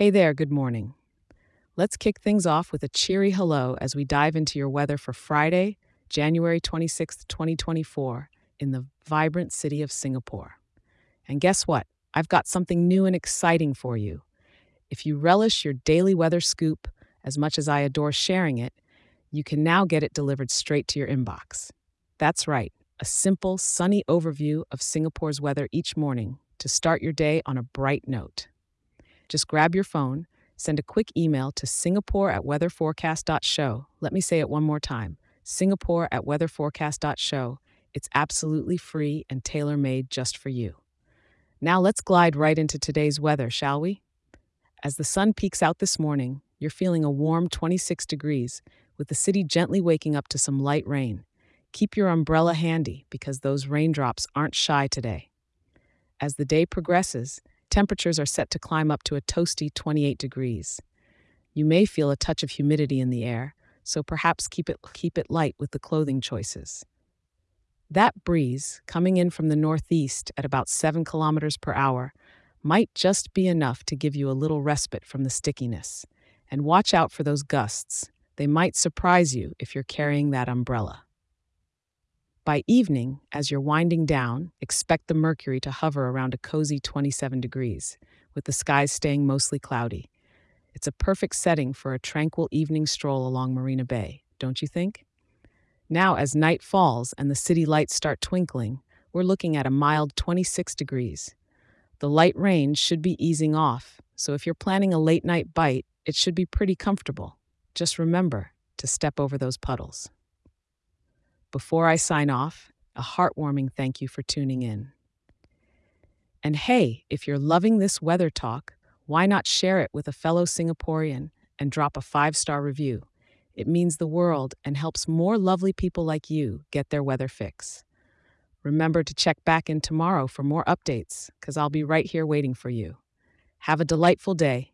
Hey there, good morning. Let's kick things off with a cheery hello as we dive into your weather for Friday, January 26th, 2024, in the vibrant city of Singapore. And guess what? I've got something new and exciting for you. If you relish your daily weather scoop as much as I adore sharing it, you can now get it delivered straight to your inbox. That's right, a simple, sunny overview of Singapore's weather each morning to start your day on a bright note. Just grab your phone, send a quick email to singapore at weatherforecast.show. Let me say it one more time singapore at weatherforecast.show. It's absolutely free and tailor made just for you. Now let's glide right into today's weather, shall we? As the sun peeks out this morning, you're feeling a warm 26 degrees, with the city gently waking up to some light rain. Keep your umbrella handy because those raindrops aren't shy today. As the day progresses, temperatures are set to climb up to a toasty 28 degrees. You may feel a touch of humidity in the air, so perhaps keep it, keep it light with the clothing choices. That breeze, coming in from the northeast at about 7 kilometers per hour, might just be enough to give you a little respite from the stickiness. And watch out for those gusts. They might surprise you if you're carrying that umbrella. By evening, as you're winding down, expect the mercury to hover around a cozy 27 degrees, with the skies staying mostly cloudy. It's a perfect setting for a tranquil evening stroll along Marina Bay, don't you think? Now, as night falls and the city lights start twinkling, we're looking at a mild 26 degrees. The light rain should be easing off, so if you're planning a late night bite, it should be pretty comfortable. Just remember to step over those puddles. Before I sign off, a heartwarming thank you for tuning in. And hey, if you're loving this weather talk, why not share it with a fellow Singaporean and drop a five star review? It means the world and helps more lovely people like you get their weather fix. Remember to check back in tomorrow for more updates, because I'll be right here waiting for you. Have a delightful day